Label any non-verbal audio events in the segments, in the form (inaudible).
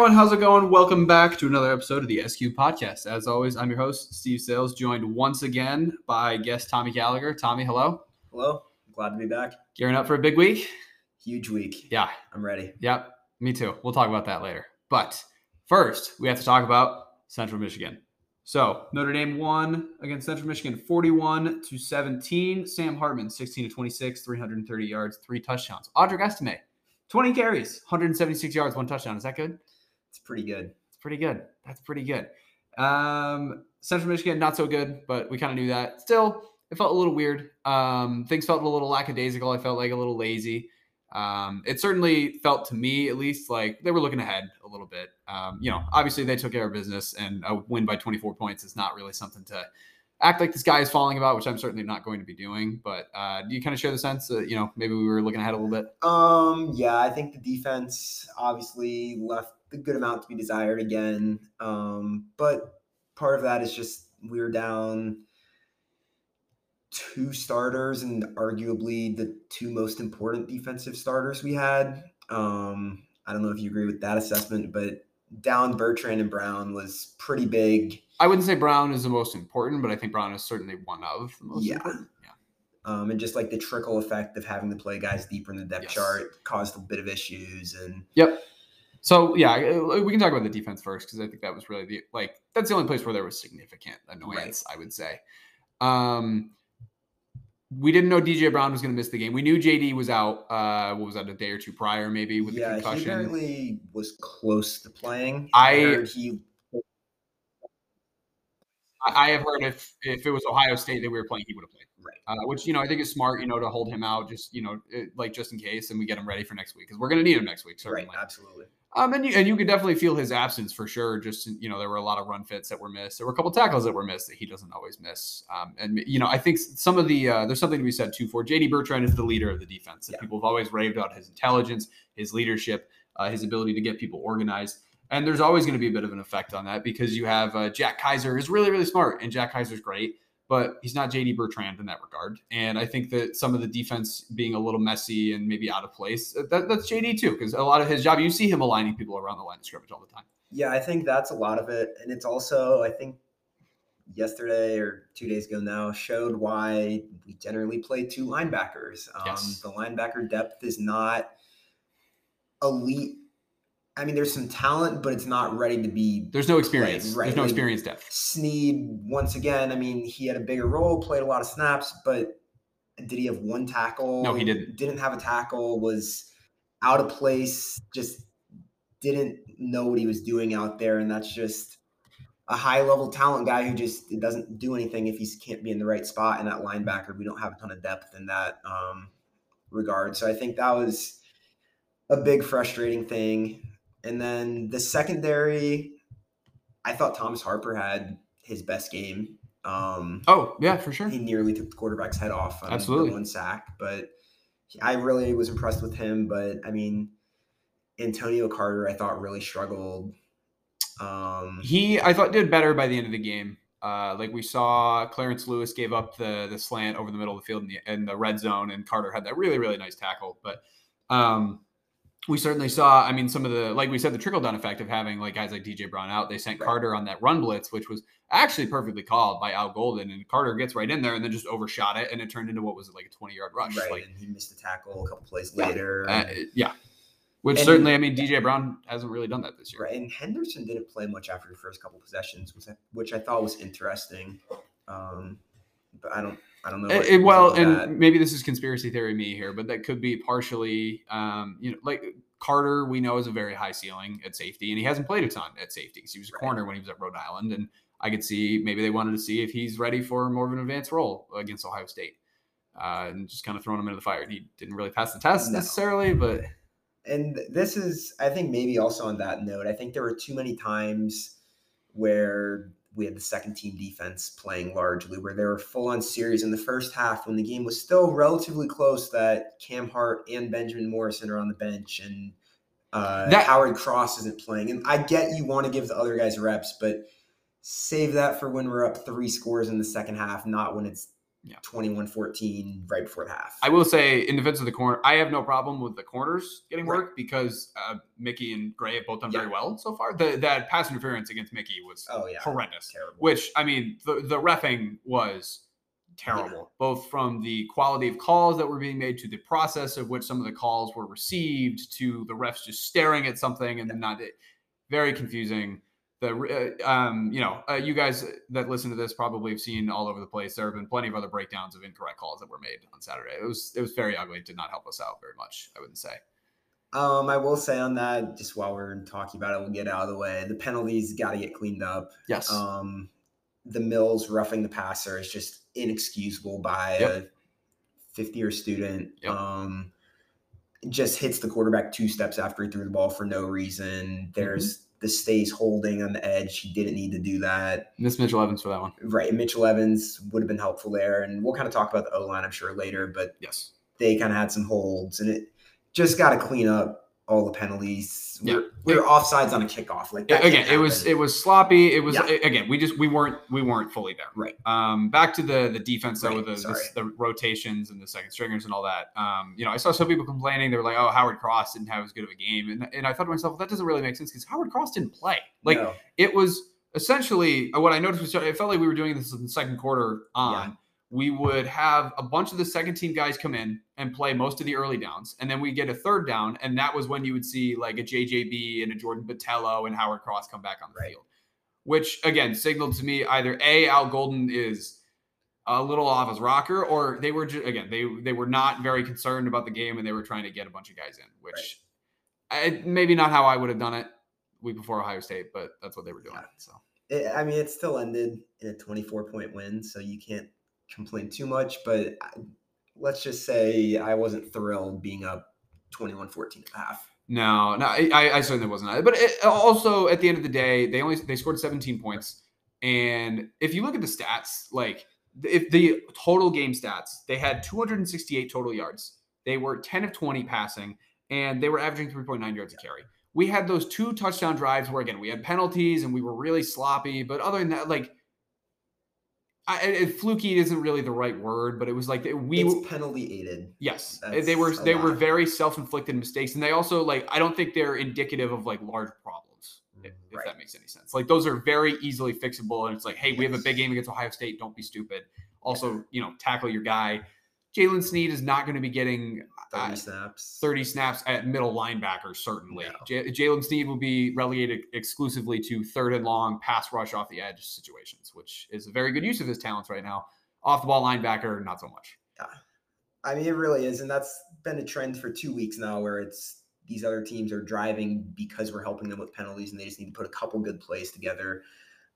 everyone, how's it going? Welcome back to another episode of the SQ Podcast. As always, I'm your host, Steve Sales, joined once again by guest Tommy Gallagher. Tommy, hello. Hello. Glad to be back. Gearing up for a big week? Huge week. Yeah. I'm ready. Yep. Me too. We'll talk about that later. But first, we have to talk about Central Michigan. So Notre Dame won against Central Michigan 41 to 17. Sam Hartman, 16 to 26, 330 yards, three touchdowns. Audric Estime, 20 carries, 176 yards, one touchdown. Is that good? It's pretty good. It's pretty good. That's pretty good. Um, Central Michigan, not so good, but we kind of knew that. Still, it felt a little weird. Um, things felt a little lackadaisical. I felt like a little lazy. Um, it certainly felt to me, at least, like they were looking ahead a little bit. Um, you know, obviously they took care of business, and a win by 24 points is not really something to act like this guy is falling about, which I'm certainly not going to be doing. But uh, do you kind of share the sense that you know maybe we were looking ahead a little bit? Um, yeah, I think the defense obviously left a good amount to be desired again. Um, but part of that is just we were down two starters and arguably the two most important defensive starters we had. Um, I don't know if you agree with that assessment, but down Bertrand and Brown was pretty big. I wouldn't say Brown is the most important, but I think Brown is certainly one of the most Yeah. important. Yeah. Um, and just like the trickle effect of having to play guys deeper in the depth Yes. chart caused a bit of issues. And Yep. So yeah, uh, we can talk about the defense first because I think that was really the like that's the only place where there was significant annoyance. I would say. Um, we didn't know DJ Brown was going to miss the game. We knew JD was out. Uh, what was that? A day or two prior, maybe with the yeah, he concussion. apparently was close to playing. I- he I, I have heard if if it was Ohio State that we were playing, he would have played. Right. Uh, which you know I think is smart. You know to hold him out, just you know it, like just in case, and we get him ready for next week because we're going to need him next week. Certainly. right, absolutely. Um, and you and you could definitely feel his absence for sure. Just you know, there were a lot of run fits that were missed. There were a couple tackles that were missed that he doesn't always miss. Um, and you know, I think some of the uh, there's something to be said too for JD Bertrand is the leader of the defense. That Yeah. people have always raved about his intelligence, his leadership, uh, his ability to get people organized. And there's always going to be a bit of an effect on that because you have uh, Jack Kiser is really really smart, and Jack Kiser's great. But he's not JD Bertrand in that regard. And I think that some of the defense being a little messy and maybe out of place, uh, that, that's JD too, because a lot of his job, you see him aligning people around the line of scrimmage all the time. Yeah, I think that's a lot of it. And it's also, I think yesterday or two days ago now showed why we generally play two linebackers. Um, Yes. The linebacker depth is not elite. I mean, there's some talent, but it's not ready to be There's no experience. right, There's no like- experience depth. Sneed, once again, I mean, he had a bigger role, played a lot of snaps, but did he have one tackle? No, he didn't. Didn't have a tackle, was out of place, just didn't know what he was doing out there. And that's just a high level talent guy who just doesn't do anything if he can't be in the right spot. And that linebacker, we don't have a ton of depth in that um, regard. So I think that was a big frustrating thing. And then the secondary, I thought Thomas Harper had his best game. Um, Oh, yeah, for sure. he nearly took the quarterback's head off on Absolutely. one sack, but I really was impressed with him. But I mean, Antonio Carter, I thought really struggled. Um, He, I thought, did better by the end of the game. Uh, like we saw, Clarence Lewis gave up the the slant over the middle of the field in the, in the red zone, and Carter had that really really nice tackle. But um, we certainly saw. I mean, some of the like we said, the trickle down effect of having like guys like DJ Brown out. They sent Right. Carter on that run blitz, which was actually perfectly called by Al Golden, and Carter gets right in there and then just overshot it, and it turned into what was it, like a twenty yard rush. right, Like, and he missed a tackle a couple plays Yeah. later. uh, yeah. Which And- certainly, I mean, DJ Brown hasn't really done that this year. Right, and Henderson didn't play much after the first couple possessions, which I, which I thought was interesting. Um, but I don't, I don't know. Eh, what eh, well, and that. maybe this is conspiracy theory me here, but that could be partially, um, you know, like Carter. We know is a very high ceiling at safety, and he hasn't played a ton at safety because he was a Right. corner when he was at Rhode Island, and I could see maybe they wanted to see if he's ready for more of an advanced role against Ohio State, uh, and just kind of throwing him into the fire. And he didn't really pass the test No. necessarily, but and this is i think maybe also on that note i think there were too many times where we had the second team defense playing largely where they were full on series in the first half when the game was still relatively close that cam hart and benjamin morrison are on the bench and uh, That- howard cross isn't playing. And i get you want to give the other guys reps but save that for when we're up three scores in the second half not when it's Yeah. 21-14 right before the half. I will say, in defense of the corner, I have no problem with the corners getting Right. work because uh, Mickey and Gray have both done very well so far. The that pass interference against Mickey was oh yeah, horrendous. terrible. Which I mean, the the refing was terrible, both from the quality of calls that were being made to the process of which some of the calls were received to the refs just staring at something and then not very confusing. The uh, um, you know, uh, you guys that listen to this probably have seen all over the place. There have been plenty of other breakdowns of incorrect calls that were made on Saturday. It was it was very ugly. It did not help us out very much. I wouldn't say. Um, I will say on that, just while we're talking about it, we'll get out of the way. The penalties got to get cleaned up. Yes. Um, the Mills roughing the passer is just inexcusable by Yep. a 50 year student. Yep. Um, just hits the quarterback two steps after he threw the ball for no reason. There's Mm-hmm. The Staes holding on the edge. He didn't need to do that. Miss Mitchell Evans for that one. Right. Mitchell Evans would have been helpful there. And we'll kind of talk about the O line, I'm sure, later, but Yes. they kind of had some holds and it just got to clean up all the penalties. Yeah. We're, we're offsides on a kickoff. Like again it was it was sloppy it was Yeah. again we just we weren't we weren't fully there Right. um back to the the defense though Right, with the, the the rotations and the second stringers and all that um you know i saw some people complaining they were like oh howard cross didn't have as good of a game and, and i thought to myself well, that doesn't really make sense because howard cross didn't play like No. it was essentially uh, what i noticed was it felt like we were doing this in the second quarter on Yeah. We would have a bunch of the second team guys come in and play most of the early downs and then we get a third down and that was when you would see like a jjb and a jordan Botelho and howard cross come back on the Right. field which again signaled to me either a al golden is a little off his rocker or they were just again they they were not very concerned about the game and they were trying to get a bunch of guys in which I, maybe not how i would have done it week before ohio state but that's what they were doing Yeah. so It, I mean, it still ended in a 24 point win, so you can't complain too much. But let's just say I wasn't thrilled being up 21 14 at half. No, no, I, I- I certainly wasn't. But it, also, at the end of the day, they only they scored 17 points, and if you look at the stats, like if the total game stats, they had 268 total yards. They were 10 of 20 passing, and they were averaging 3.9 yards a carry. We had those two touchdown drives where again we had penalties and we were really sloppy. But other than that, like, I, fluky isn't really the right word, but it was like we it's penalty aided. Yes, That's they were they were very self-inflicted mistakes, and they also like I don't think they're indicative of like large problems, mm, if, if that makes any sense. Like those are very easily fixable, and it's like, hey, we have a big game against Ohio State. Don't be stupid. Also, you know, tackle your guy. Jaylen Sneed is not going to be getting 30 uh, snaps. 30 snaps at middle linebacker, certainly. No. J- Jaylen Sneed will be relegated exclusively to third and long pass rush off the edge situations, which is a very good use of his talents right now. Off the ball linebacker, not so much. Yeah. I mean, it really is. And that's been a trend for two weeks now where it's these other teams are driving because we're helping them with penalties and they just need to put a couple good plays together.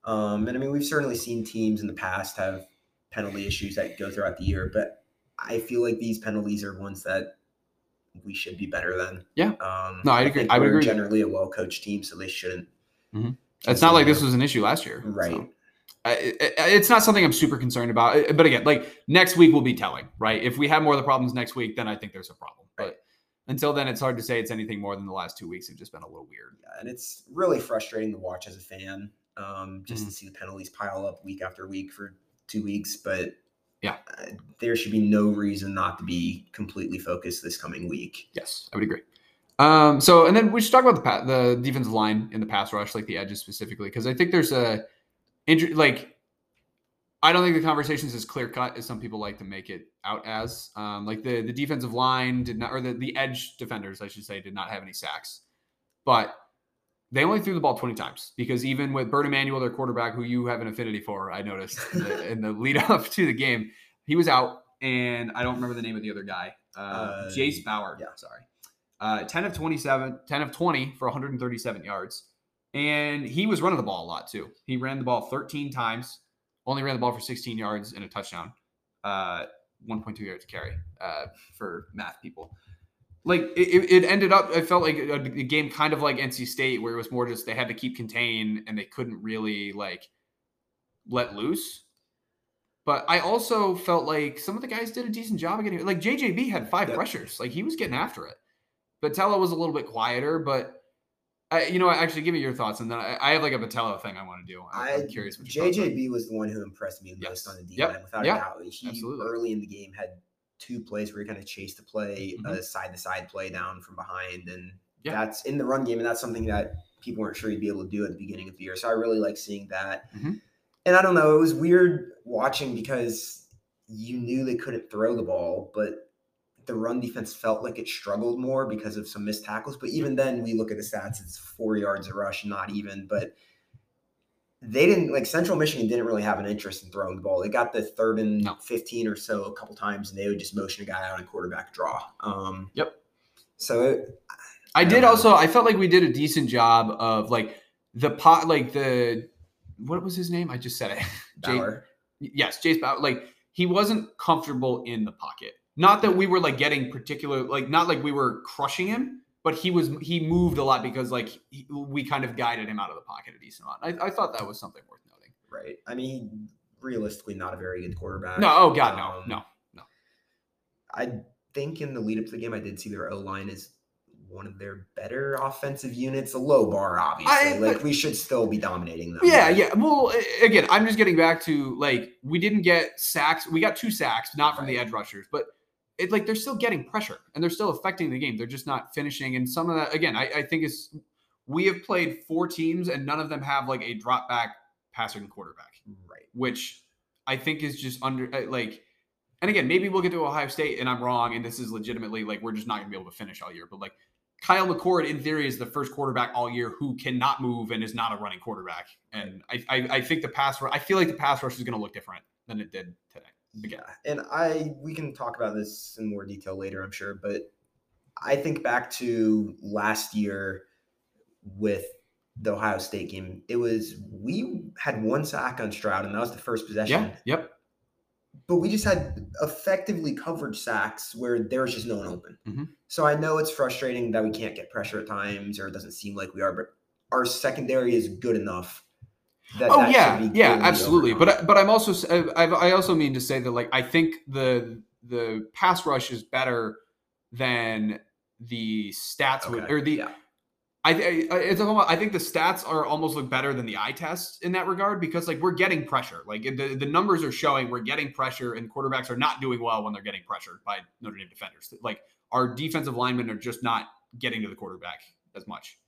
Um, and I mean, we've certainly seen teams in the past have penalty issues that go throughout the year, but I feel like these penalties are ones that we should be better than. Yeah. Um, No, I agree- think I would agree. Generally, a well coached team, so they shouldn't. It's not like this was an issue last year. Right. so. I- I- it's not something I'm super concerned about. But again, like next week will be telling, right? If we have more of the problems next week, then I think there's a problem. Right. But until then, it's hard to say it's anything more than the last two weeks have just been a little weird. Yeah, and it's really frustrating to watch as a fan, um, just Mhm. to see the penalties pile up week after week for two weeks. But Yeah. uh, there should be no reason not to be completely focused this coming week. Yes, I would agree. Um, so, and then we should talk about the pa- the defensive line in the pass rush, like the edges specifically, because I think there's a injury. Like, I don't think the conversation is as clear cut as some people like to make it out as. Um, like the the defensive line did not, or the the edge defenders, I should say, did not have any sacks, but they only threw the ball 20 times because even with Bert Emanuel, their quarterback, who you have an affinity for, I noticed in the, in the lead up (laughs) to the game, he was out, and I don't remember the name of the other guy. Uh, Uh, Jase Bauer. yeah. sorry. Uh, 10 of 27, 10 of 20 for 137 yards. And he was running the ball a lot too. He ran the ball 13 times, only ran the ball for 16 yards and a touchdown, uh, 1.2 yards to carry uh, for math people. Like it, it- it ended up, I felt like a, a game kind of like NC State, where it was more just they had to keep contained and they couldn't really like let loose. But I also felt like some of the guys did a decent job of getting like JJB had five Yep. pressures, like he was getting after it. Botelho was a little bit quieter, but I, you know, actually, give me your thoughts, and then I, I have like a Botelho thing I want to do. I, I curious. What your thoughts are. JJB was the one who impressed me the Yes. most on the D Yep. line, without Yeah. a doubt. He Absolutely. early in the game had two plays where he kind of chased the play, Mhm. a side to side play down from behind, and Yeah. that's in the run game, and that's something that people weren't sure he'd be able to do at the beginning of the year. So I really like seeing that. Mhm. And I don't know, it was weird watching because you knew they couldn't throw the ball, but the run defense felt like it struggled more because of some missed tackles. But even then, we look at the stats; it's four yards a rush, not even. But they didn't like Central Michigan didn't really have an interest in throwing the ball. They got the third and No. 15 or so a couple times, and they would just motion a guy out on quarterback draw. Um, Yep. So it, I I did also. I felt like we did a decent job of like the pot, like the what was his name? I just said it. (laughs) Jay- yes, Jase Bauer. Like he wasn't comfortable in the pocket. Not that we were like getting particular, like not like we were crushing him, but he was he moved a lot because like he, we kind of guided him out of the pocket a decent amount. I, I thought that was something worth noting. right? I mean, realistically, not a very good quarterback. No, oh god, no, Um, no. I think in the lead up to the game, I did see their O line is one of their better offensive units. A low bar, obviously. I- like we should still be dominating them. Yeah, yeah. Well, again, I'm just getting back to like we didn't get sacks. We got two sacks, not from the edge rushers, but it like they're still getting pressure and they're still affecting the game. They're just not finishing. And some of that, again, I, I think is we have played four teams and none of them have like a drop back passing quarterback, Right. which I think is just under uh, like. And again, maybe we'll get to Ohio State and I'm wrong, and this is legitimately like we're just not gonna be able to finish all year. But like Kyle McCord, in theory, is the first quarterback all year who cannot move and is not a running quarterback. And I, I, I think the pass rush, I feel like the pass rush is going to look different than it did today. Yeah, and I we can talk about this in more detail later, I'm sure, but I think back to last year with the Ohio State game. It was we had one sack on Stroud, and that was the first possession. Yeah. Yep. But we just had effectively covered sacks where there was just no one open. Mhm. So I know it's frustrating that we can't get pressure at times, or it doesn't seem like we are, but our secondary is good enough. That Oh that yeah, yeah, absolutely. overcome. But I- but I'm also I also mean to say that like I think the the pass rush is better than the stats would or the yeah. I, I it's almost, I think the stats are almost look better than the eye tests in that regard because like we're getting pressure. Like the, the numbers are showing we're getting pressure and quarterbacks are not doing well when they're getting pressured by Notre Dame defenders. Like our defensive linemen are just not getting to the quarterback as much.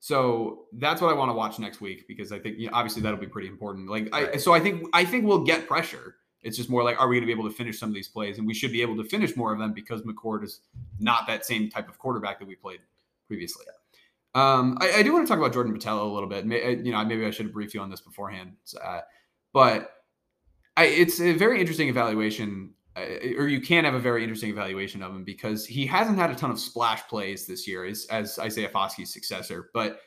So that's what I want to watch next week because I think you know, obviously that'll be pretty important. Like I so I think I think we'll get pressure. It's just more like are we going to be able to finish some of these plays and we should be able to finish more of them because McCord is not that same type of quarterback that we played previously. Um, I, I do want to talk about Jordan Botelho a little bit. May, uh, you know, maybe I should have briefed you on this beforehand, uh, but I, it's a very interesting evaluation, Uh, or you can have a very interesting evaluation of him because he hasn't had a ton of splash plays this year as, as Isaiah Foskey's successor, but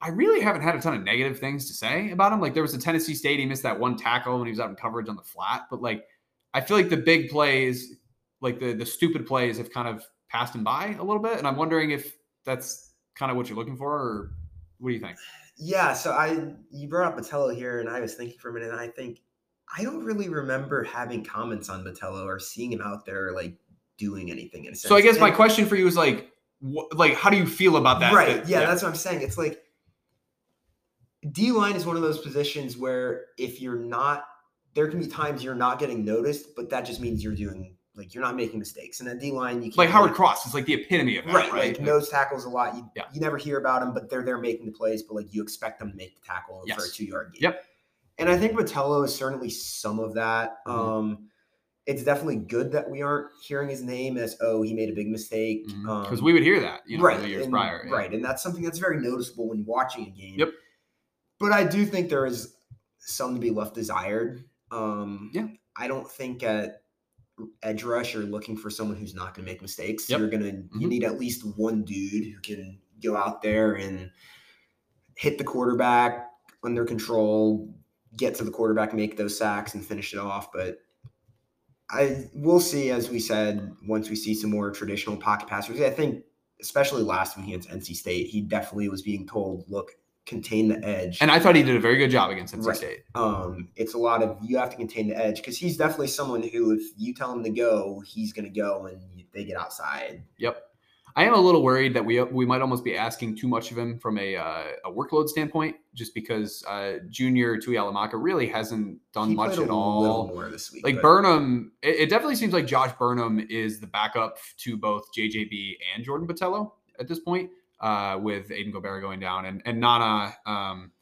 I really haven't had a ton of negative things to say about him. Like there was a Tennessee State, he missed that one tackle when he was out in coverage on the flat, but like I feel like the big plays, like the the stupid plays, have kind of passed him by a little bit, and I'm wondering if that's kind of what you're looking for, or what do you think? Yeah, so I you brought up Botelho here, and I was thinking for a minute, and I think I don't really remember having comments on Botelho or seeing him out there like doing anything. In a sense. So I guess my question for you is like, wh- like how do you feel about that? right? That- yeah, that's what I'm saying. It's like D line is one of those positions where if you're not, there can be times you're not getting noticed, but that just means you're doing like you're not making mistakes. And at D line, you can't like Howard really- Cross is like the epitome of that, Right, right? like nose tackles a lot. You, Yeah. you never hear about them, but they're there making the plays. But like you expect them to make the tackle for a two yard gain. Yep. And I think Botelho is certainly some of that. Mhm. Um, it's definitely good that we aren't hearing his name as oh he made a big mistake. because um, we would hear that, you know, right the years and, prior, yeah. right, and that's something that's very noticeable when watching a game. Yep. But I do think there is some to be left desired. Um, Yeah. I don't think at edge rush you're looking for someone who's not going to make mistakes. Yep. You're gonna you Mhm. need at least one dude who can go out there and hit the quarterback under control, get to the quarterback, make those sacks, and finish it off. But I we'll see, as we said, once we see some more traditional pocket passers. I think, especially last week against NC State, he definitely was being told, "Look, contain the edge." And I thought he did a very good job against NC Right. State. um, it's a lot of you have to contain the edge because he's definitely someone who, if you tell him to go, he's going to go, and they get outside. Yep. I am a little worried that we we might almost be asking too much of him from a uh, a workload standpoint, just because uh, Junior Tuihalamaka really hasn't done He much at a all. week. Like but- Burnham, it, it definitely seems like Josh Burnham is the backup to both JJB and Jordan Botelho at this point, uh, with Aiden Gobaira going down and and Nana. Um,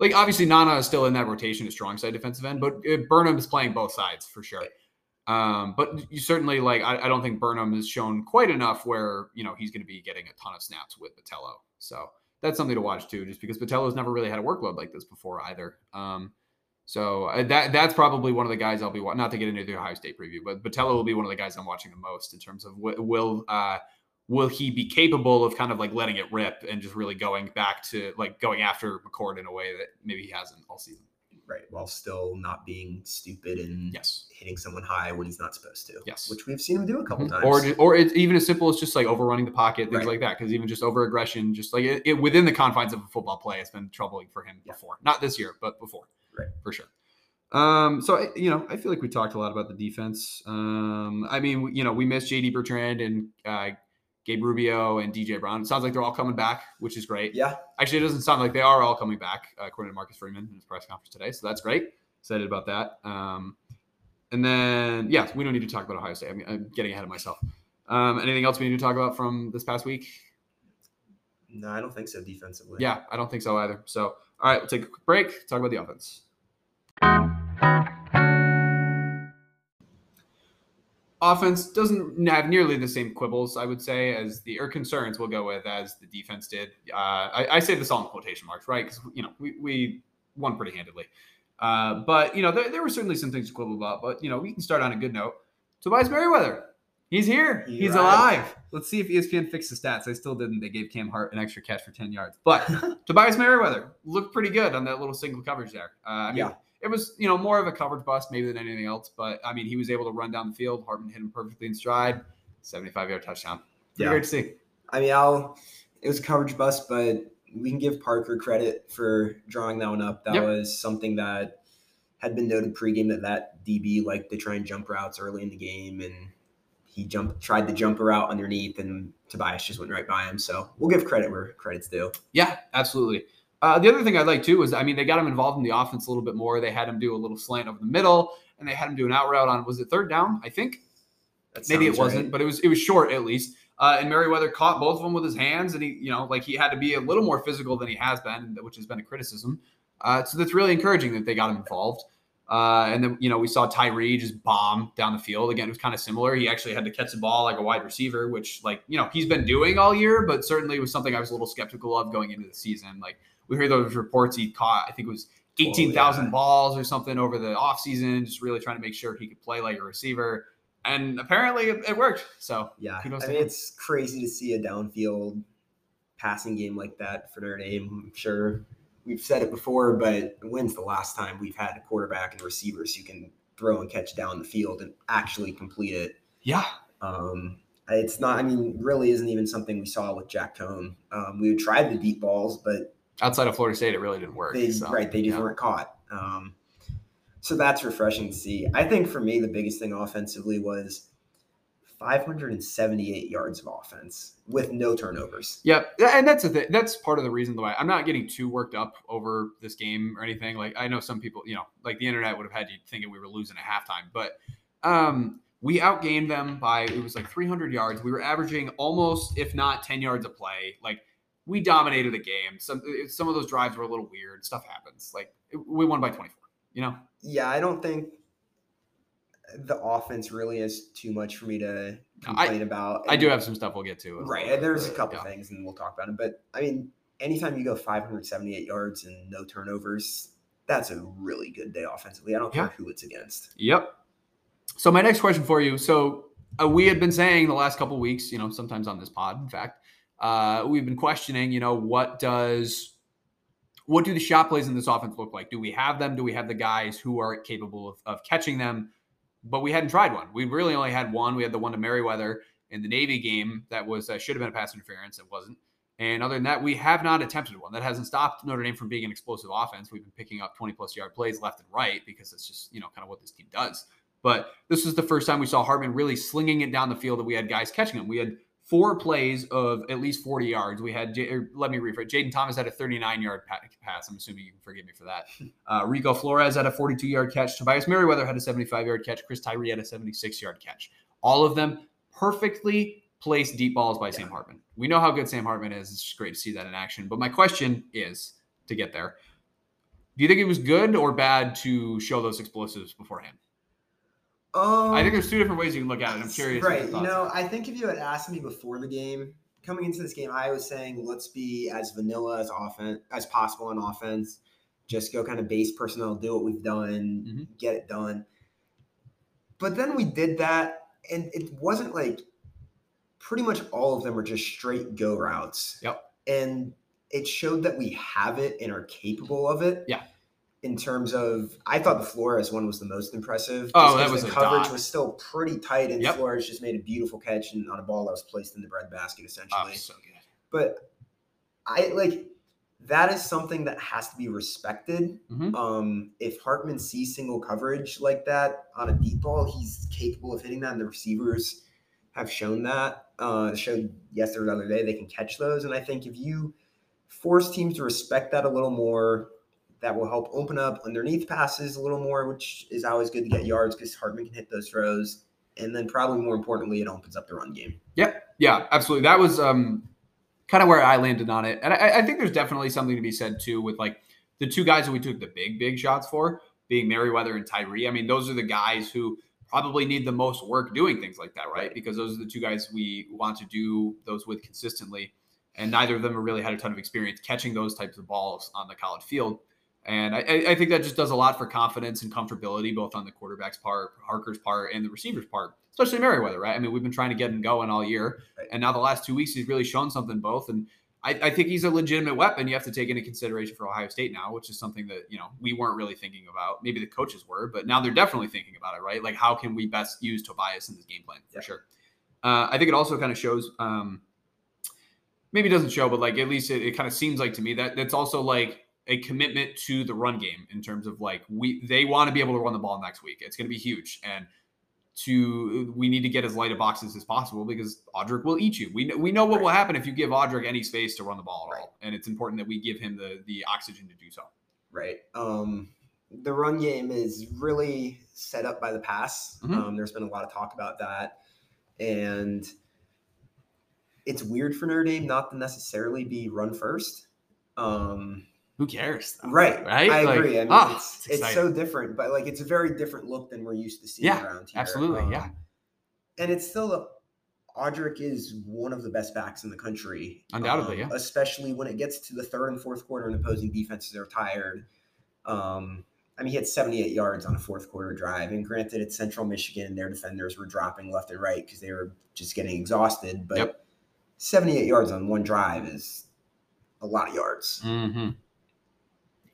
like obviously Nana is still in that rotation at strong side defensive end, but uh, Burnham is playing both sides for sure. Um, but you certainly like I, I don't think Burnham has shown quite enough where you know he's going to be getting a ton of snaps with Botelho. So that's something to watch too, just because Botelho's never really had a workload like this before either. Um, so uh, that that's probably one of the guys I'll be not to get into the Ohio State preview, but Botelho will be one of the guys I'm watching the most in terms of will uh, will he be capable of kind of like letting it rip and just really going back to like going after McCord in a way that maybe he hasn't all season. Right, while still not being stupid and Yes. hitting someone high when he's not supposed to. Yes. which we've seen him do a couple Mhm. times. Or, or it's even as simple as just like overrunning the pocket, things Right. like that. Because even just over aggression, just like it, it within the confines of a football play, it's been troubling for him Yeah. before. Not this year, but before. Right. For sure. Um, so I- you know, I feel like we talked a lot about the defense. Um, I mean, you know, we missed JD Bertrand and uh, Gabe Rubio and DJ Brown. It sounds like they're all coming back, which is great. yeah, Actually, it doesn't sound like they are all coming back, uh, according to Marcus Freeman in his press conference today. So that's great. Excited about that. Um, and then, yeah, we don't need to talk about Ohio State. I'm, I'm getting ahead of myself. Um, anything else we need to talk about from this past week? no, I don't think so. Defensively, Yeah, I don't think so either. So, all right, we'll take a quick break. Talk about the offense. Offense doesn't have nearly the same quibbles, I would say, as the or concerns we'll go with as the defense did. Uh, I, I say this all in quotation marks, right? Because you know we, we won pretty handedly, uh, but you know there, there were certainly some things to quibble about. But you know we can start on a good note. Tobias Merriweather, he's here, He he's alive. Let's see if ESPN fixed the stats. I still didn't. They gave Cam Hart an extra catch for ten yards, but (laughs) (laughs) Tobias Merriweather looked pretty good on that little single coverage there. Uh, I mean, Yeah. It was you know more of a coverage bust maybe than anything else, but I mean he was able to run down the field. Hartman hit him perfectly in stride, seventy-five yard touchdown. Pretty Yeah. great to see. I mean, I'll. It was a coverage bust, but we can give Parker credit for drawing that one up. That Yep. was something that had been noted pregame that that DB liked to try and jump routes early in the game, and he jumped, tried the jumper route underneath, and Tobias just went right by him. So we'll give credit where credit's due. Yeah, absolutely. Uh, the other thing I like too was, I mean, they got him involved in the offense a little bit more. They had him do a little slant over the middle, and they had him do an out route on was it third down? I think That maybe it wasn't, right. but it was it was short at least. Uh, and Merriweather caught both of them with his hands, and he, you know, like he had to be a little more physical than he has been, which has been a criticism. Uh, so that's really encouraging that they got him involved. Uh, and then you know we saw Tyree just bomb down the field again. It was kind of similar. He actually had to catch the ball like a wide receiver, which like you know he's been doing all year, but certainly was something I was a little skeptical of going into the season. Like we heard those reports he caught, I think it was eighteen thousand yeah. balls or something over the offseason, just really trying to make sure he could play like a receiver. And apparently it, worked. So Yeah, I mean him. it's crazy to see a downfield passing game like that for Notre Dame. I'm sure we've said it before, but when's the last time we've had a quarterback and receivers who can throw and catch down the field and actually complete it? yeah, Um, it's not. I mean, really isn't even something we saw with Jack Coan. Um, we tried the deep balls, but outside of Florida State, it really didn't work. they so, right they just yeah. weren't caught. Um, so that's refreshing to see. I think for me the biggest thing offensively was 578 yards of offense with no turnovers. Yep, and that's the thing. That's part of the reason why I'm not getting too worked up over this game or anything. Like I know some people, you know, like the internet would have had you thinking we were losing at halftime, but um, we outgained them by it was like 300 yards. We were averaging almost, if not 10 yards a play. Like we dominated the game. Some some of those drives were a little weird. Stuff happens. Like we won by 24. You know, Yeah, I don't think the offense really is too much for me to No, I- complain about. I do have some stuff we'll get to. right. bit, There's a couple yeah. things, and we'll talk about it. But I mean, anytime you go 578 yards and no turnovers, that's a really good day offensively. I don't Yeah. care who it's against. Yep. So my next question for you. So uh, we had been saying the last couple of weeks, you know, sometimes on this pod, in fact, uh, we've been questioning, you know, what does what do the shot plays in this offense look like? Do we have them? Do we have the guys who are capable of, of catching them? But we hadn't tried one. We really only had one. We had the one to Merriweather in the Navy game that was uh, should have been a pass interference. It wasn't. And other than that, we have not attempted one. That hasn't stopped Notre Dame from being an explosive offense. We've been picking up 20 plus yard plays left and right because that's just, you know, kind of what this team does. But this was the first time we saw Hartman really slinging it down the field that we had guys catching him. We had four plays of at least 40 yards. We had, J- or let me rephrase, Jayden Thomas had a 39 yard pass. I'm assuming you can forgive me for that. (laughs) Uh, Rico Flores had a 42 yard catch. Tobias Merriweather had a 75 yard catch. Chris Tyree had a 76 yard catch. All of them perfectly placed deep balls by yeah. Sam Hartman. We know how good Sam Hartman is. It's great to see that in action. But my question is to get there do you think it was good or bad to show those explosives beforehand? Um, I think there's two different ways you can look at it. I'm curious. Right. You know, I think if you had asked me before the game, coming into this game, I was saying let's be as vanilla as offense as possible on offense. Just go kind of base personnel, do what we've done, mm-hmm. get it done. But then we did that, and it wasn't like pretty much all of them were just straight go routes. Yep. And it showed that we have it and are capable of it. Yeah. In terms of, I thought the Flores one was the most impressive. Oh, that was the coverage dot. was still pretty tight, and yep. Flores just made a beautiful catch and on a ball that was placed in the bread basket, essentially. Oh, so good. But I like that is something that has to be respected. Mm-hmm. Um, if Hartman sees single coverage like that on a deep ball, he's capable of hitting that, and the receivers have shown that. Uh, showed yesterday or the other day they can catch those, and I think if you force teams to respect that a little more. That will help open up underneath passes a little more, which is always good to get yards because Hartman can hit those throws. And then probably more importantly, it opens up the run game. Yeah, yeah, absolutely. That was um, kind of where I landed on it. And I, I think there's definitely something to be said too with like the two guys that we took the big, big shots for being Merriweather and Tyree. I mean, those are the guys who probably need the most work doing things like that, right? right? Because those are the two guys we want to do those with consistently and neither of them have really had a ton of experience catching those types of balls on the college field. And I, I, think that just does a lot for confidence and comfortability, both on the quarterback's part, Parker's part, and the receiver's part, especially Merriweather, right? I mean, we've been trying to get him going all year. Right. And now the last two weeks, he's really shown something both. And I, I, think he's a legitimate weapon you have to take into consideration for Ohio State now, which is something that, you know, we weren't really thinking about. Maybe the coaches were, but now they're definitely thinking about it, right? Like, how can we best use Tobias in this game plan for yeah. sure? Uh, I think it also kind of shows um, maybe it doesn't show, but like at least it, it kind of seems like to me that that's also like a commitment to the run game in terms of like we they want to be able to run the ball next week. It's going to be huge, and to we need to get as light of boxes as possible because Audric will eat you. We know, we know what right. will happen if you give Audric any space to run the ball at right. all, and it's important that we give him the the oxygen to do so. Right. Um, the run game is really set up by the pass. Mm-hmm. Um, there's been a lot of talk about that, and it's weird for Notre Dame not to necessarily be run first. Um, Who cares? Though, right. Right. I like, agree. I mean, oh, it's, it's, it's, so different, but like it's a very different look than we're used to seeing yeah, around here. Absolutely. Um, yeah. And it's still a Audric is one of the best backs in the country. Undoubtedly, um, yeah. Especially when it gets to the third and fourth quarter and opposing defenses are tired. Um, I mean, he had 78 yards on a fourth quarter drive. And granted, it's Central Michigan and their defenders were dropping left and right because they were just getting exhausted. But yep. 78 yards on one drive is a lot of yards. Mm-hmm.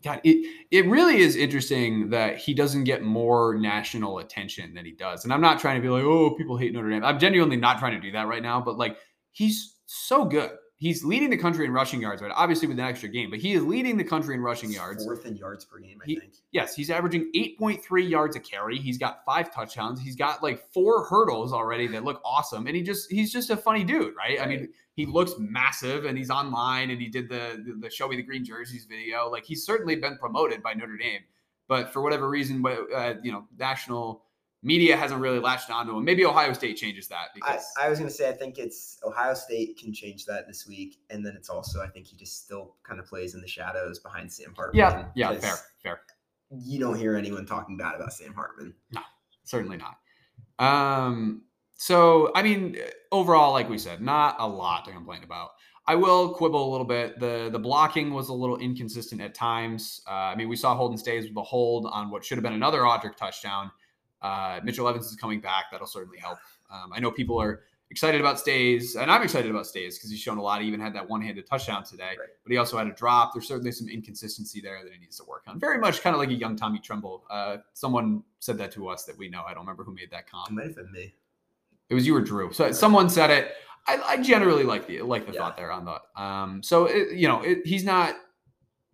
God, it it really is interesting that he doesn't get more national attention than he does. And I'm not trying to be like, oh, people hate Notre Dame. I'm genuinely not trying to do that right now. But like, he's so good he's leading the country in rushing yards, right? Obviously with an extra game, but he is leading the country in rushing yards. Fourth in yards per game, I he, think. Yes, he's averaging 8.3 yards a carry. He's got five touchdowns. He's got like four hurdles already that look awesome. And he just he's just a funny dude, right? right. I mean, he looks massive and he's online and he did the, the the show me the green jerseys video. Like he's certainly been promoted by Notre Dame. But for whatever reason, uh, you know, national media hasn't really latched onto him. Maybe Ohio State changes that. Because I, I was going to say I think it's Ohio State can change that this week, and then it's also I think he just still kind of plays in the shadows behind Sam Hartman. Yeah, yeah, fair, fair. You don't hear anyone talking bad about Sam Hartman. No, certainly not. Um, so I mean, overall, like we said, not a lot to complain about. I will quibble a little bit. the The blocking was a little inconsistent at times. Uh, I mean, we saw Holden Staes with a hold on what should have been another Audric touchdown. Uh, Mitchell Evans is coming back. That'll certainly help. Um, I know people are excited about Staes, and I'm excited about Staes because he's shown a lot. He even had that one-handed touchdown today, right. but he also had a drop. There's certainly some inconsistency there that he needs to work on. Very much kind of like a young Tommy Tremble. Uh, someone said that to us that we know. I don't remember who made that comment. It might have been me. It was you or Drew. So someone said it. I, I generally like the like the yeah. thought there on the. Um, so it, you know, it, he's not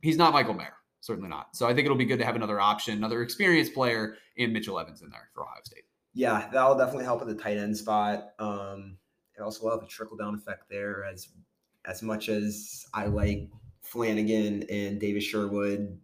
he's not Michael Mayer certainly not. So I think it'll be good to have another option, another experienced player in Mitchell Evans in there for Ohio State. Yeah, that'll definitely help at the tight end spot. Um, could also will have a trickle down effect there. As as much as I like Flanagan and Davis Sherwood,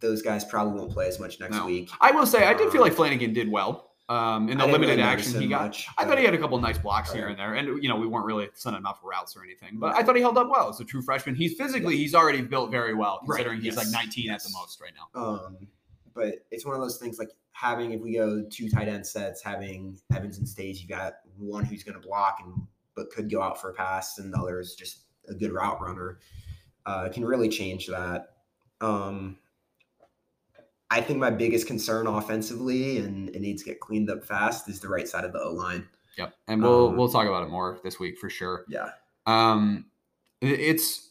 those guys probably won't play as much next No. week. I will say I did feel Um, like Flanagan did well um, in the limited really action he got. much, I thought he had a couple nice blocks here and there, and you know we weren't really sending him out for routes or anything, but I thought he held up well as a true freshman. He's physically he's already built very well, Right, considering he's like yes, 19 at the most right now. Um, but it's one of those things like having if we go two tight end sets, having Evans and Staes, you got one who's going to block and but could go out for a pass, and the other is just a good route runner. Uh, can really change that. Um, I think my biggest concern offensively, and it needs to get cleaned up fast, is the right side of the O line. Yep, and we'll Um, we'll talk about it more this week for sure. Yeah, Um, it's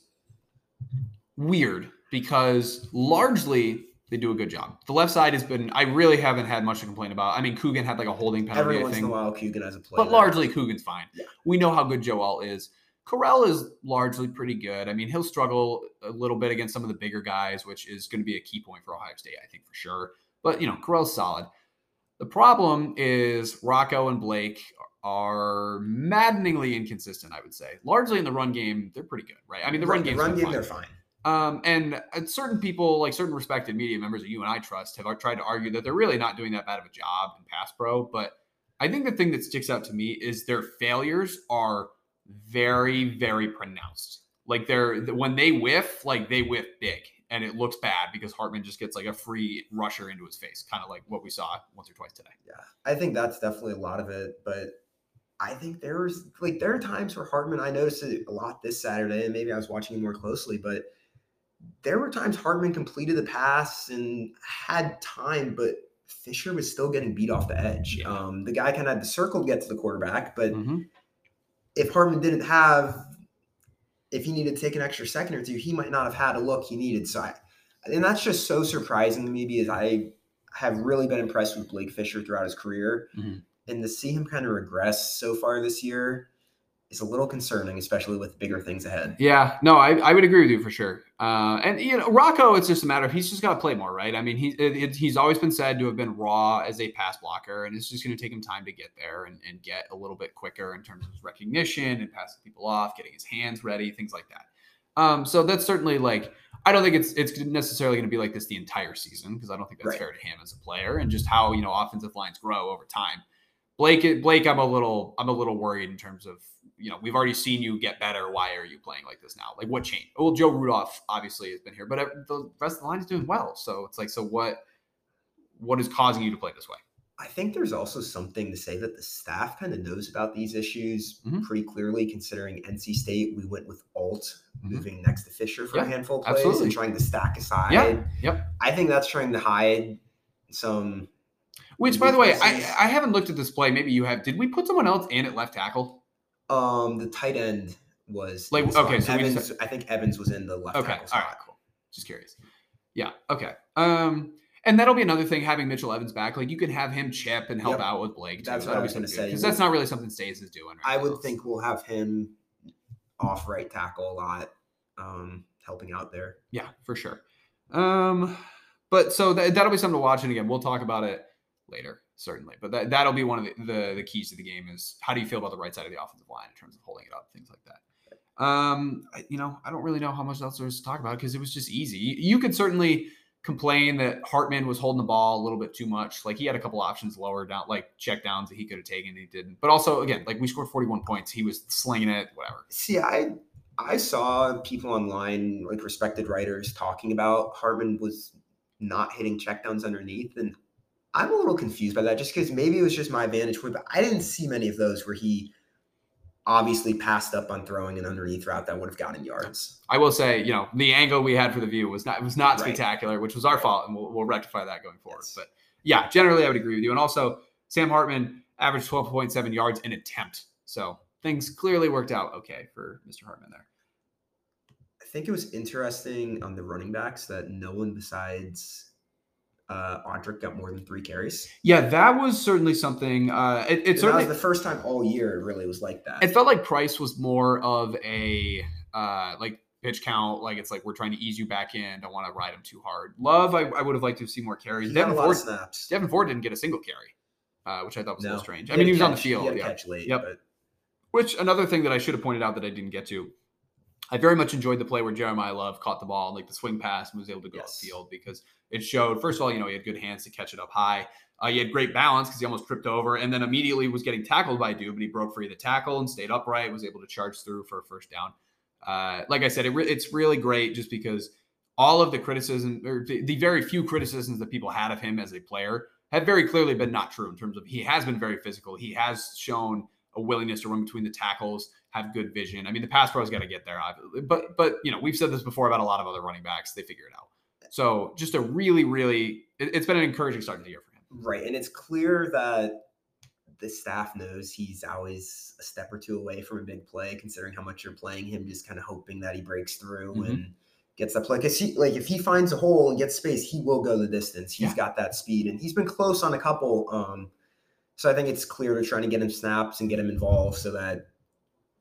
weird because largely they do a good job. The left side has been I really haven't had much to complain about. I mean, Coogan had like a holding penalty, every I once in a while, Coogan has a play, but that- largely Coogan's fine. Yeah. We know how good Joe Alt is. Correll is largely pretty good. I mean, he'll struggle a little bit against some of the bigger guys, which is going to be a key point for Ohio State, I think, for sure. But, you know, Correll's solid. The problem is Rocco and Blake are maddeningly inconsistent, I would say. Largely in the run game, they're pretty good, right? I mean, the run, the game's run game, fine. they're fine. Um, and uh, certain people, like certain respected media members that you and I trust, have tried to argue that they're really not doing that bad of a job in pass pro. But I think the thing that sticks out to me is their failures are very, very pronounced. Like they're when they whiff, like they whiff big, and it looks bad because Hartman just gets like a free rusher into his face, kind of like what we saw once or twice today. Yeah, I think that's definitely a lot of it. But I think there's like there are times where Hartman, I noticed it a lot this Saturday, and maybe I was watching him more closely, but there were times Hartman completed the pass and had time, but Fisher was still getting beat off the edge. Yeah. Um, the guy kind of had the circle to get to the quarterback, but Mhm. If Hartman didn't have, if he needed to take an extra second or two, he might not have had a look he needed. So I, and that's just so surprising to me because I have really been impressed with Blake Fisher throughout his career. Mhm. And to see him kind of regress so far this year is a little concerning, especially with bigger things ahead. Yeah, no, I, I would agree with you for sure. Uh, and you know, Rocco, it's just a matter of he's just got to play more, right? I mean, he it, it- he's always been said to have been raw as a pass blocker, and it's just going to take him time to get there and, and get a little bit quicker in terms of his recognition and passing people off, getting his hands ready, things like that. Um, so that's certainly like I don't think it's it's necessarily going to be like this the entire season because I don't think that's Right. fair to him as a player and just how you know offensive lines grow over time. Blake, Blake, I'm a little, I'm a little worried in terms of, you know, we've already seen you get better. Why are you playing like this now? Like, what changed? Well, Joe Rudolph obviously has been here, but the rest of the line is doing well. So it's like, so what, what is causing you to play this way? I think there's also something to say that the staff kind of knows about these issues Mhm. pretty clearly, considering NC State, we went with Alt Mhm. moving next to Fisher for Yeah, a handful of plays absolutely. and trying to stack aside. Yeah, yep. I think that's trying to hide some. Which, by the way, I, I haven't looked at this play. Maybe you have. Did we put someone else in at left tackle? Um, the tight end was Like, in the spot. okay, so Evans. just- I think Evans was in the left Okay, tackle spot. right, cool. Just curious. Yeah, okay. Um, and that'll be another thing having Mitchell Evans back. Like you can have him chip and help Yep. out with Blake. Too. That's what I was gonna say. because that's not really something Staes is doing. Right I would think we'll have him off right tackle a lot, um, helping out there. Yeah, for sure. Um, but so that, that'll be something to watch. And again, we'll talk about it later, certainly. But that, that'll be one of the, the, the keys to the game is how do you feel about the right side of the offensive line in terms of holding it up, things like that. Um, you know, I don't really know how much else there is to talk about because it was just easy. You, you could certainly complain that Hartman was holding the ball a little bit too much. Like he had a couple options lower down, like check downs that he could have taken, he didn't. But also, again, like we scored 41 points. He was slinging it, whatever. See, I I saw people online, like respected writers, talking about Hartman was not hitting checkdowns underneath, and I'm a little confused by that. Just because maybe it was just my vantage point, but I didn't see many of those where he obviously passed up on throwing an underneath route that would have gotten yards. I will say, you know, the angle we had for the view was not it was not Right. spectacular, which was our fault, and we'll, we'll rectify that going forward. Yes. But yeah, generally I would agree with you. And also, Sam Hartman averaged twelve point seven yards an attempt, so things clearly worked out okay for Mr. Hartman there. I think it was interesting on the running backs that no one besides uh, Audric got more than three carries. Yeah, that was certainly something. Uh, it, it certainly was the first time all year it really was like that. it felt like Price was more of a uh, like pitch count, like it's like we're trying to ease you back in, don't want to ride him too hard. Love, I, I would have liked to see more carries. he Devyn Ford, snaps. Devyn Ford didn't get a single carry, uh, which I thought was a little strange. I mean, he was on the field, He had a yeah. catch late, Yep. but Which another thing that I should have pointed out that I didn't get to. I very much enjoyed the play where Jeremiyah Love caught the ball, like the swing pass, and was able to go Yes. upfield because it showed. First of all, you know he had good hands to catch it up high. Uh, he had great balance because he almost tripped over, and then immediately was getting tackled by Dude, but he broke free of the tackle and stayed upright. Was able to charge through for a first down. Uh, like I said, it re- it's really great just because all of the criticism or the, the very few criticisms that people had of him as a player have very clearly been not true in terms of he has been very physical. He has shown a willingness to run between the tackles, have good vision. I mean, the pass pro's got to get there, obviously. but but you know we've said this before about a lot of other running backs. They figure it out. So just a really, really, it, it's been an encouraging start to the year for him. Right. And it's clear that the staff knows he's always a step or two away from a big play, considering how much you're playing him, just kind of hoping that he breaks through Mhm. and gets that play. Because he like if he finds a hole and gets space, he will go the distance. He's Yeah. got that speed and he's been close on a couple. Um so I think it's clear to trying to get him snaps and get him involved so that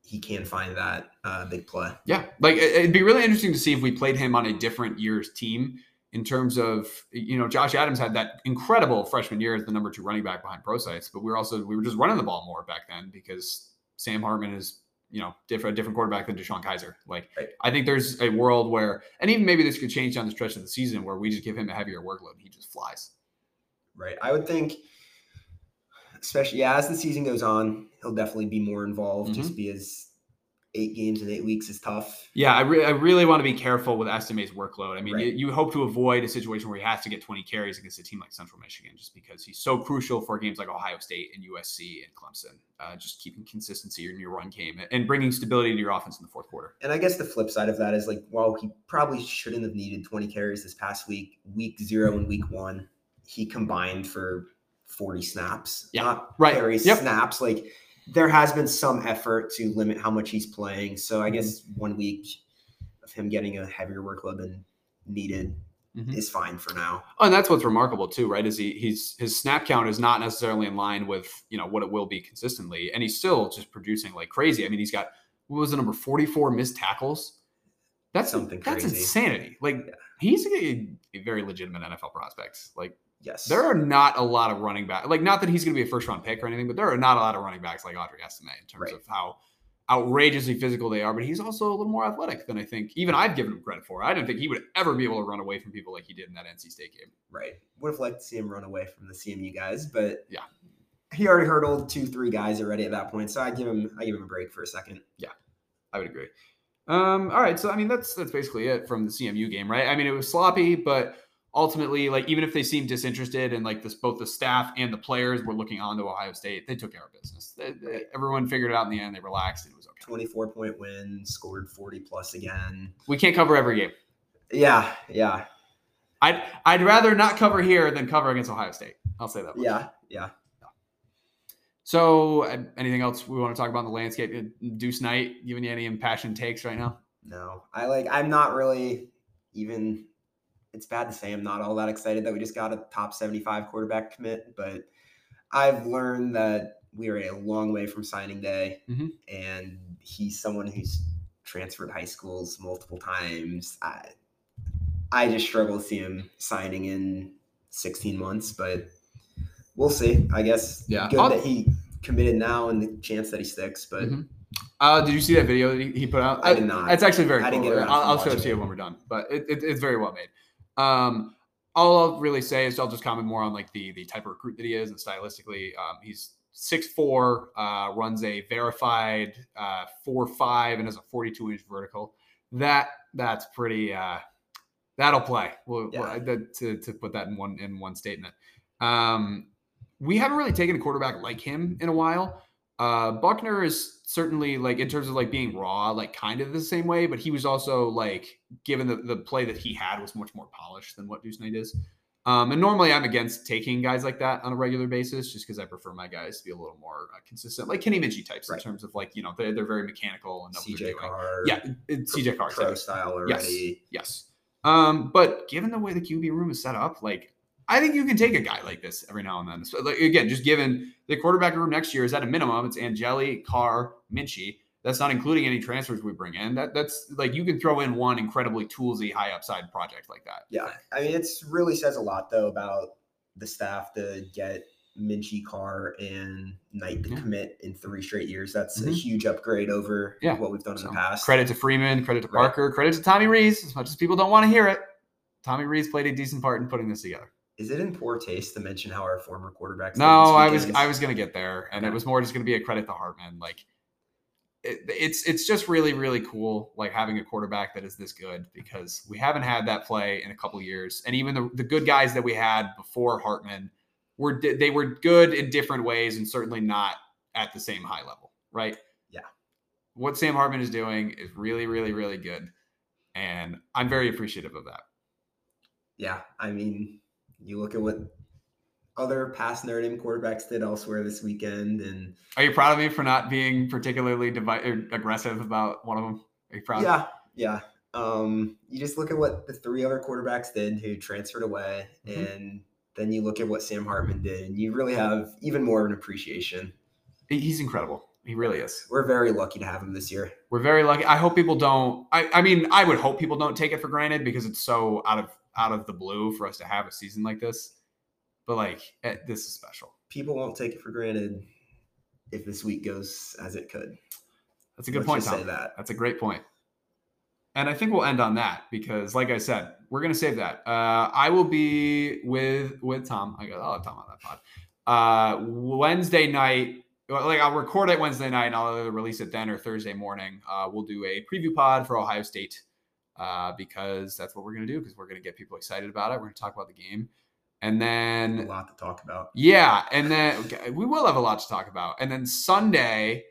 he can find that uh, big play. Yeah, like it- it'd be really interesting to see if we played him on a different year's team in terms of you know Josh Adams had that incredible freshman year as the number two running back behind Prosise, but we were also we were just running the ball more back then because Sam Hartman is you know different a different quarterback than DeShone Kizer. Like Right. I think there's a world where and even maybe this could change down the stretch of the season where we just give him a heavier workload and he just flies. Right. I would think, especially yeah, as the season goes on, he'll definitely be more involved. Mm-hmm. Just because eight games in eight weeks is tough. Yeah, I, re- I really want to be careful with Estime's workload. I mean, Right. you, you hope to avoid a situation where he has to get 20 carries against a team like Central Michigan just because he's so crucial for games like Ohio State and USC and Clemson. Uh, just keeping consistency in your run game and bringing stability to your offense in the fourth quarter. And I guess the flip side of that is like, while he probably shouldn't have needed 20 carries this past week, week zero and week one, he combined for 40 snaps. Yeah, Not right. carries, Yep. snaps. Like there has been some effort to limit how much he's playing. So I guess Mm-hmm. one week of him getting a heavier workload than needed Mhm. is fine for now. Oh, and that's what's remarkable too, right? Is he he's his snap count is not necessarily in line with you know what it will be consistently, and he's still just producing like crazy. I mean, he's got what was the number forty four missed tackles. That's Something That's crazy. insanity. Like Yeah. he's a, a very legitimate NFL prospect. Like Yes. there are not a lot of running back. Like not that he's going to be a first round pick or anything, but there are not a lot of running backs like Audric Estime in terms Right. of how outrageously physical they are. But he's also a little more athletic than I think even I've given him credit for. I didn't think he would ever be able to run away from people like he did in that NC State game. Right. Would have liked to see him run away from the CMU guys, but Yeah. he already hurdled two, three guys already at that point. So I give him, I give him a break for a second. Yeah, I would agree. Um, all right, so I mean that's that's basically it from the CMU game, right? I mean it was sloppy, but ultimately, like even if they seemed disinterested and like this, both the staff and the players were looking on to Ohio State, they took care of business. They- they- everyone figured it out in the end. They relaxed, and it was okay. 24 point win, scored 40 plus again. We can't cover every game. Yeah. Yeah. I'd I'd rather not cover here than cover against Ohio State. I'll say that. much. Yeah. Yeah. So, uh, anything else we want to talk about in the landscape? Uh, Deuce Knight giving you any impassioned takes right now? No, I like, I'm not really even, it's bad to say I'm not all that excited that we just got a top 75 quarterback commit, but I've learned that we are a long way from signing day. Mhm. And he's someone who's transferred high schools multiple times. I, I just struggle to see him signing in 16 months, but we'll see. I guess Yeah, good I'll- that he committed now and the chance that he sticks, but Mhm. Uh, did you see that video that he, put out? I did not. It's actually very I cool. didn't get around I'll, I'll show it to you when we're done, but it, it, it's very well made. Um, all I'll really say is I'll just comment more on like the the type of recruit that he is and stylistically. Um, he's six four, uh, runs a verified uh, four five, and has a forty two inch vertical. That that's pretty. Uh, that'll play. Well, Yeah. well, to to put that in one in one statement. Um, we haven't really taken a quarterback like him in a while. Uh, Buchner is certainly like in terms of like being raw, like kind of the same way, but he was also like given the, the play that he had was much more polished than what Deuce Knight is. Um, and normally I'm against taking guys like that on a regular basis just because I prefer my guys to be a little more uh, consistent, like Kenny Minchey types Right. in terms of like, you know, they're, they're very mechanical and know what they're CJ. Carr. Yeah, it's CJ Carr. pro style already. Yes. Um, but given the way the QB room is set up, like I think you can take a guy like this every now and then. So, like, again, just given the quarterback room next year is at a minimum, it's Angeli, Carr, Minchey. That's not including any transfers we bring in. That that's like you can throw in one incredibly toolsy high upside project like that. Yeah, I mean, it's really says a lot though about the staff to get Minchey, Carr, and Knight to Yeah. commit in three straight years. That's a Mhm. huge upgrade over Yeah. what we've done in the past. Credit to Freeman, credit to Right. Parker, credit to Tommy Rees. As much as people don't want to hear it, Tommy Rees played a decent part in putting this together. Is it in poor taste to mention how our former quarterbacks? No, I was I was gonna get there, and it was more just gonna be a credit to Hartman. Like, it, it's it's just really really cool, like having a quarterback that is this good because we haven't had that play in a couple years, and even the the good guys that we had before Hartman were they were good in different ways, and certainly not at the same high level, right? Yeah. What Sam Hartman is doing is really really really good, and I'm very appreciative of that. Yeah, I mean, you look at what other past Notre Dame quarterbacks did elsewhere this weekend, and Are you proud of me for not being particularly divi- aggressive about one of them? Are you proud? yeah, yeah. Um, you just look at what the three other quarterbacks did who transferred away, Mhm. and then you look at what Sam Hartman did, and you really have even more of an appreciation. He's incredible. He really is. We're very lucky to have him this year. We're very lucky. I hope people don't. I, I mean, I would hope people don't take it for granted because it's so out of out of the blue for us to have a season like this. But like, eh, this is special. People won't take it for granted if this week goes as it could. That's a good Let's point, Tom. that. That's a great point. And I think we'll end on that because, like I said, we're gonna save that. Uh, I will be with with Tom. I got I'll have Tom on that pod. Uh, Wednesday night, like I'll record it Wednesday night and I'll release it then or Thursday morning. Uh, we'll do a preview pod for Ohio State uh, because that's what we're gonna do because we're gonna get people excited about it. We're gonna talk about the game, and then A lot to talk about. yeah, and then okay, we will have a lot to talk about. And then Sunday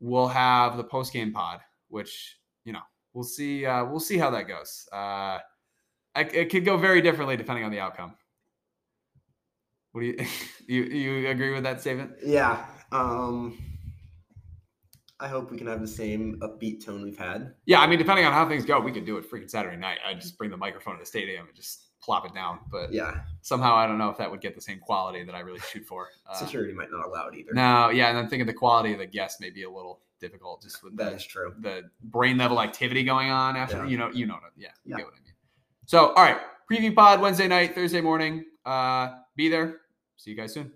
we'll have the post game pod, which you know we'll see. Uh, we'll see how that goes. Uh, I, it could go very differently depending on the outcome. What do you (laughs) you you agree with that statement? Yeah. Um, I hope we can have the same upbeat tone we've had. Yeah, I mean, depending on how things go, we could do it freaking Saturday night. I'd just bring the microphone to the stadium and just plop it down. But Yeah. somehow I don't know if that would get the same quality that I really shoot for. Uh, (laughs) Security might not allow it either. no, yeah, and I'm thinking the quality of the guests may be a little difficult just with That the, is true. the brain level activity going on after Yeah. you know you know what I- yeah you Yeah. get what I mean. So all right, preview pod Wednesday night, Thursday morning. Uh, be there. See you guys soon.